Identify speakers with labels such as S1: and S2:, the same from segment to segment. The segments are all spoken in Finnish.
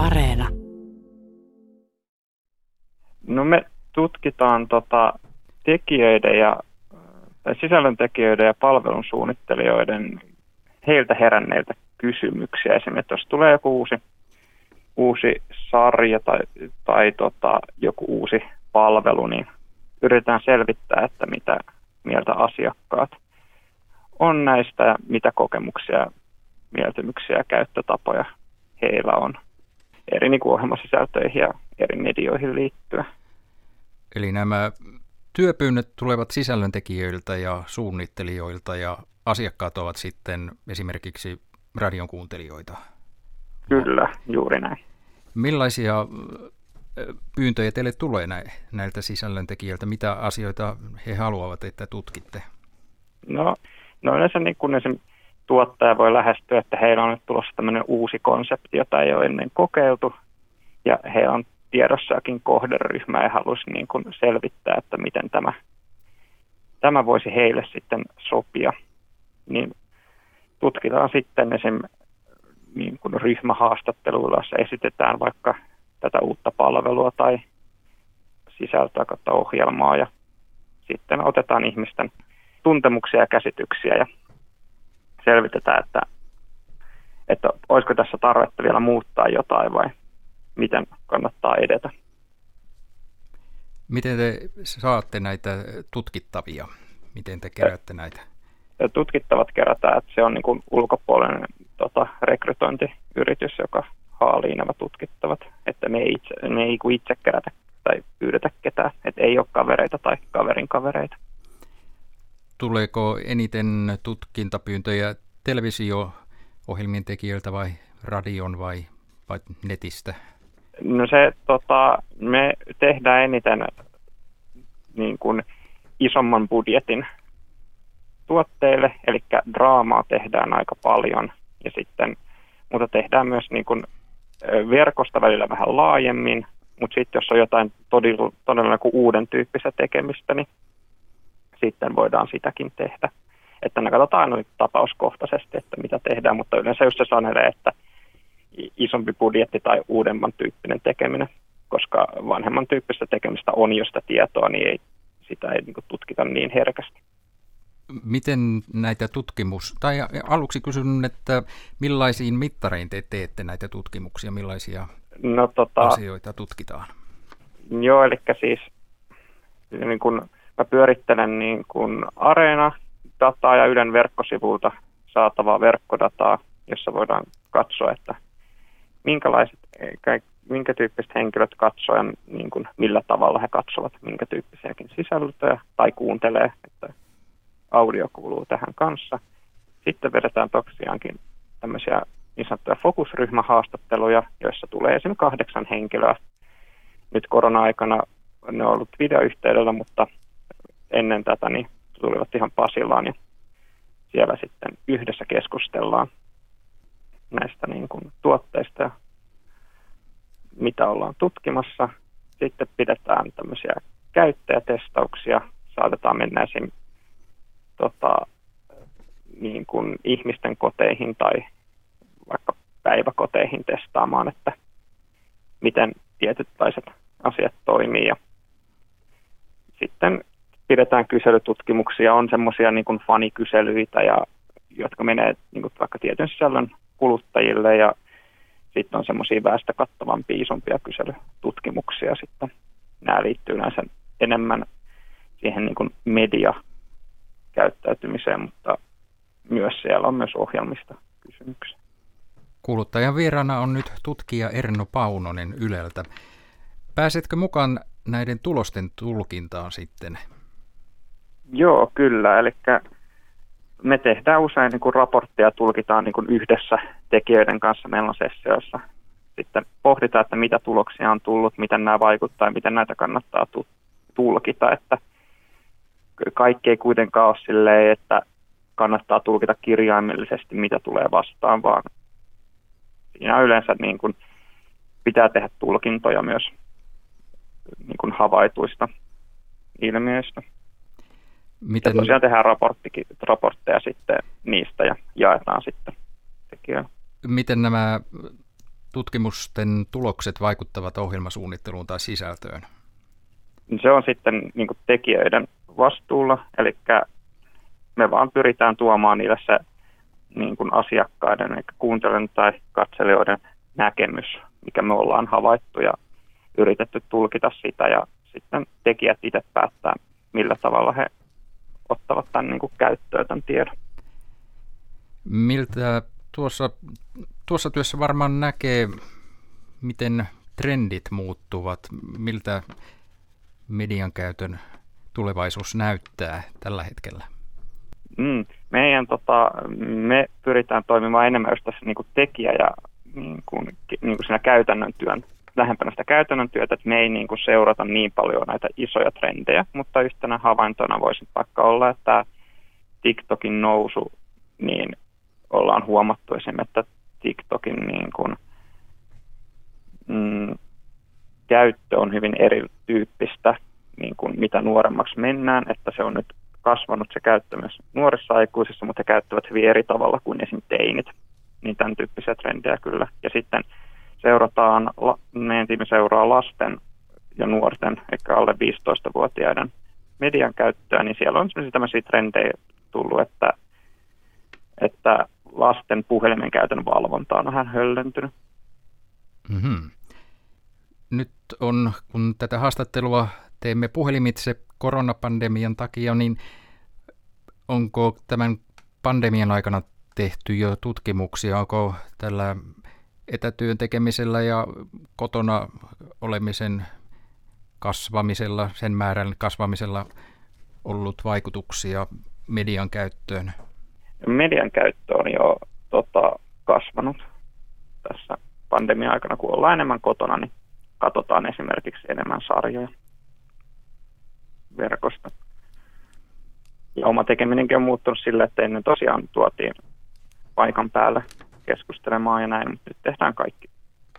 S1: Areena.
S2: No me tutkitaan tota tekijöiden ja tai sisällöntekijöiden ja palvelun suunnittelijoiden heiltä heränneiltä kysymyksiä. Esimerkiksi jos tulee joku uusi, uusi sarja tai, tai tota, joku uusi palvelu, niin yritetään selvittää, että mitä mieltä asiakkaat on näistä mitä kokemuksia, mieltymyksiä ja käyttötapoja heillä on eri niin kuin ohjelmasisältöihin ja eri medioihin liittyen.
S3: Eli nämä työpyynnöt tulevat sisällöntekijöiltä ja suunnittelijoilta ja asiakkaat ovat sitten esimerkiksi radion kuuntelijoita.
S2: Kyllä, juuri näin.
S3: Millaisia pyyntöjä teille tulee näiltä sisällöntekijöiltä? Mitä asioita he haluavat, että tutkitte?
S2: No, no yleensä niin kun esimerkiksi tuottaja voi lähestyä, että heillä on nyt tulossa tämmöinen uusi konsepti, jota ei ole ennen kokeiltu, ja he on tiedossakin kohderyhmä ja halusi niin kuin selvittää, että miten tämä, tämä voisi heille sitten sopia. Niin tutkitaan sitten esim. Niin kuin ryhmähaastatteluilla, jossa esitetään vaikka tätä uutta palvelua tai sisältöä kautta ohjelmaa ja sitten otetaan ihmisten tuntemuksia ja käsityksiä ja selvitetään, että, että olisiko tässä tarvetta vielä muuttaa jotain vai miten kannattaa edetä.
S3: Miten te saatte näitä tutkittavia? Miten te keräätte näitä?
S2: Tutkittavat kerätään, että se on niin kuin ulkopuolinen tota, rekrytointiyritys, joka haalii nämä tutkittavat, että me ei itse, me ei itse kerätä tai pyydetä ketään, että ei ole kavereita tai kaverin kavereita.
S3: Tuleeko eniten tutkintapyyntöjä televisio-ohjelmien tekijöiltä vai radion vai, vai netistä?
S2: No se, tota, me tehdään eniten niin kuin isomman budjetin tuotteille, eli draamaa tehdään aika paljon, ja sitten, mutta tehdään myös niin kuin verkosta välillä vähän laajemmin, mutta sitten jos on jotain todella, todella uuden tyyppistä tekemistä, niin sitten voidaan sitäkin tehdä. Että ne katsotaan nyt tapauskohtaisesti, että mitä tehdään, mutta yleensä just se sanelee, että isompi budjetti tai uudemman tyyppinen tekeminen, koska vanhemman tyyppistä tekemistä on jo sitä tietoa, niin ei, sitä ei niin tutkita niin herkästi.
S3: Miten näitä tutkimus, tai aluksi kysyn, että millaisiin mittarein te teette näitä tutkimuksia, millaisia no, tota, asioita tutkitaan?
S2: Joo, eli siis niin kun mä pyörittelen niin kun Areena dataa ja Ylen verkkosivulta saatavaa verkkodataa, jossa voidaan katsoa, että minkälaiset, minkä tyyppiset henkilöt katsojan, niin kuin, millä tavalla he katsovat, minkä tyyppisiäkin sisältöjä tai kuuntelee, että audio kuuluu tähän kanssa. Sitten vedetään tosiaankin tämmöisiä niin sanottuja fokusryhmähaastatteluja, joissa tulee esimerkiksi kahdeksan henkilöä. Nyt korona-aikana ne on ollut videoyhteydellä, mutta ennen tätä niin tulivat ihan Pasilaan ja siellä sitten yhdessä keskustellaan näistä niin kuin tuotteista ja mitä ollaan tutkimassa. Sitten pidetään tämmöisiä käyttäjätestauksia, saatetaan mennä esim. Tota, niin kuin ihmisten koteihin tai vaikka päiväkoteihin testaamaan, että miten tietynlaiset asiat toimii. Ja sitten pidetään kyselytutkimuksia, on semmoisia niin fanikyselyitä, ja, jotka menee niin kuin vaikka tietyn sisällön kuluttajille ja sitten on semmoisia väestä kattavampia, isompia kyselytutkimuksia sitten. Nämä liittyy yleensä enemmän siihen niin kuin mediakäyttäytymiseen, mutta myös siellä on myös ohjelmista kysymyksiä.
S3: Kuuluttajan vieraana on nyt tutkija Erno Paunonen Yleltä. Pääsetkö mukaan näiden tulosten tulkintaan sitten?
S2: Joo, kyllä. Eli me tehdään usein niin kuin raportteja, tulkitaan niin kuin yhdessä tekijöiden kanssa. Meillä on sessioissa. Sitten pohditaan, että mitä tuloksia on tullut, miten nämä vaikuttaa ja miten näitä kannattaa tulkita. Että kaikki ei kuitenkaan ole silleen, että kannattaa tulkita kirjaimellisesti, mitä tulee vastaan, vaan siinä yleensä niin kuin pitää tehdä tulkintoja myös niin kuin havaituista ilmiöistä. Miten... Ja tosiaan tehdään raportteja sitten niistä ja jaetaan sitten tekijöille.
S3: Miten nämä tutkimusten tulokset vaikuttavat ohjelmasuunnitteluun tai sisältöön?
S2: Se on sitten niin tekijöiden vastuulla, eli me vaan pyritään tuomaan niille se niin kuin asiakkaiden, eli kuuntelijoiden tai katselijoiden näkemys, mikä me ollaan havaittu ja yritetty tulkita sitä ja sitten tekijät itse päättää, millä tavalla he ottavat tämän niin kuin käyttöön tämän tiedon.
S3: Miltä tuossa, tuossa työssä varmaan näkee, miten trendit muuttuvat, miltä median käytön tulevaisuus näyttää tällä hetkellä?
S2: Mm, meidän, tota, me pyritään toimimaan enemmän just tässä niin kuin tekijä- ja niin kuin, niin kuin siinä käytännön työn, lähempänä sitä käytännön työtä, että me ei niin kuin seurata niin paljon näitä isoja trendejä, mutta yhtenä havaintona voisi vaikka olla, että TikTokin nousu, niin ollaan huomattu esimerkiksi, että TikTokin niin kuin, mm, käyttö on hyvin erityyppistä, niin kuin mitä nuoremmaksi mennään, että se on nyt kasvanut se käyttö myös nuorissa aikuisissa, mutta he käyttävät hyvin eri tavalla kuin esim. teinit. Niin tämän tyyppisiä trendejä kyllä. Ja sitten seurataan, meidän tiimi seuraa lasten ja nuorten, eli alle 15-vuotiaiden median käyttöä, niin siellä on tämmöisiä trendejä tullut, että, että lasten puhelimen käytön valvonta on vähän höllentynyt.
S3: Mm-hmm. Nyt on, kun tätä haastattelua teemme puhelimitse koronapandemian takia, niin onko tämän pandemian aikana tehty jo tutkimuksia, onko tällä etätyön tekemisellä ja kotona olemisen kasvamisella, sen määrän kasvamisella ollut vaikutuksia median käyttöön?
S2: Median käyttö on jo tota, kasvanut tässä pandemian aikana, kun ollaan enemmän kotona, niin katsotaan esimerkiksi enemmän sarjoja verkosta. Ja oma tekeminenkin on muuttunut sille, että ennen tosiaan tuotiin paikan päälle keskustelemaan ja näin, mutta nyt tehdään kaikki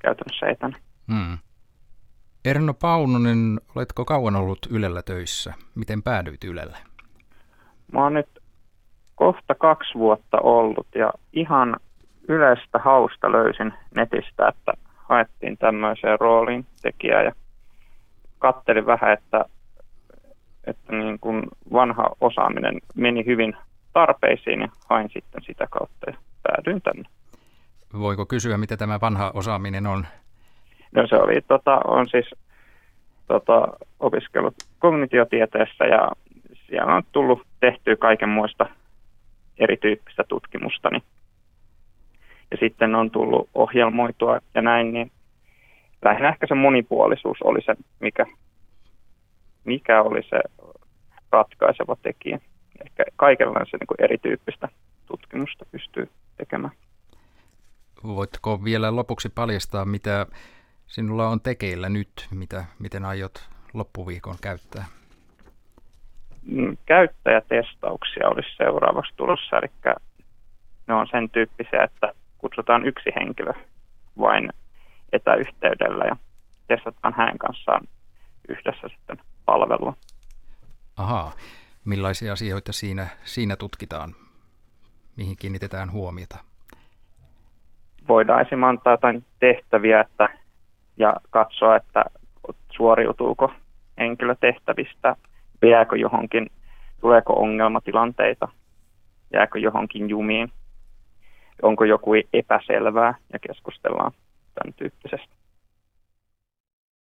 S2: käytännössä etänä. Hmm.
S3: Erno Paunonen, oletko kauan ollut Ylellä töissä? Miten päädyit Ylelle?
S2: Mä oon nyt kohta kaksi vuotta ollut ja ihan yleistä hausta löysin netistä, että haettiin tämmöiseen rooliin tekijää ja kattelin vähän, että että niin kuin vanha osaaminen meni hyvin tarpeisiin ja hain sitten sitä kautta ja päädyin tänne.
S3: Voiko kysyä, mitä tämä vanha osaaminen on?
S2: No se oli, tota, on siis tota, opiskellut kognitiotieteessä ja siellä on tullut tehtyä kaiken muista erityyppistä tutkimusta. Niin. Ja sitten on tullut ohjelmoitua ja näin, niin lähinnä ehkä se monipuolisuus oli se, mikä mikä oli se ratkaiseva tekijä. Ehkä kaikenlaista niin erityyppistä tutkimusta pystyy
S3: Voitko vielä lopuksi paljastaa, mitä sinulla on tekeillä nyt, mitä, miten aiot loppuviikon käyttää?
S2: Mm, käyttäjätestauksia olisi seuraavaksi tulossa, eli ne on sen tyyppisiä, että kutsutaan yksi henkilö vain etäyhteydellä ja testataan hänen kanssaan yhdessä sitten palvelua.
S3: Ahaa. Millaisia asioita siinä, siinä tutkitaan? Mihin kiinnitetään huomiota?
S2: Voidaan esimerkiksi antaa jotain tehtäviä että, ja katsoa, että suoriutuuko henkilö tehtävistä, jääkö johonkin, tuleeko ongelmatilanteita, jääkö johonkin jumiin, onko joku epäselvää ja keskustellaan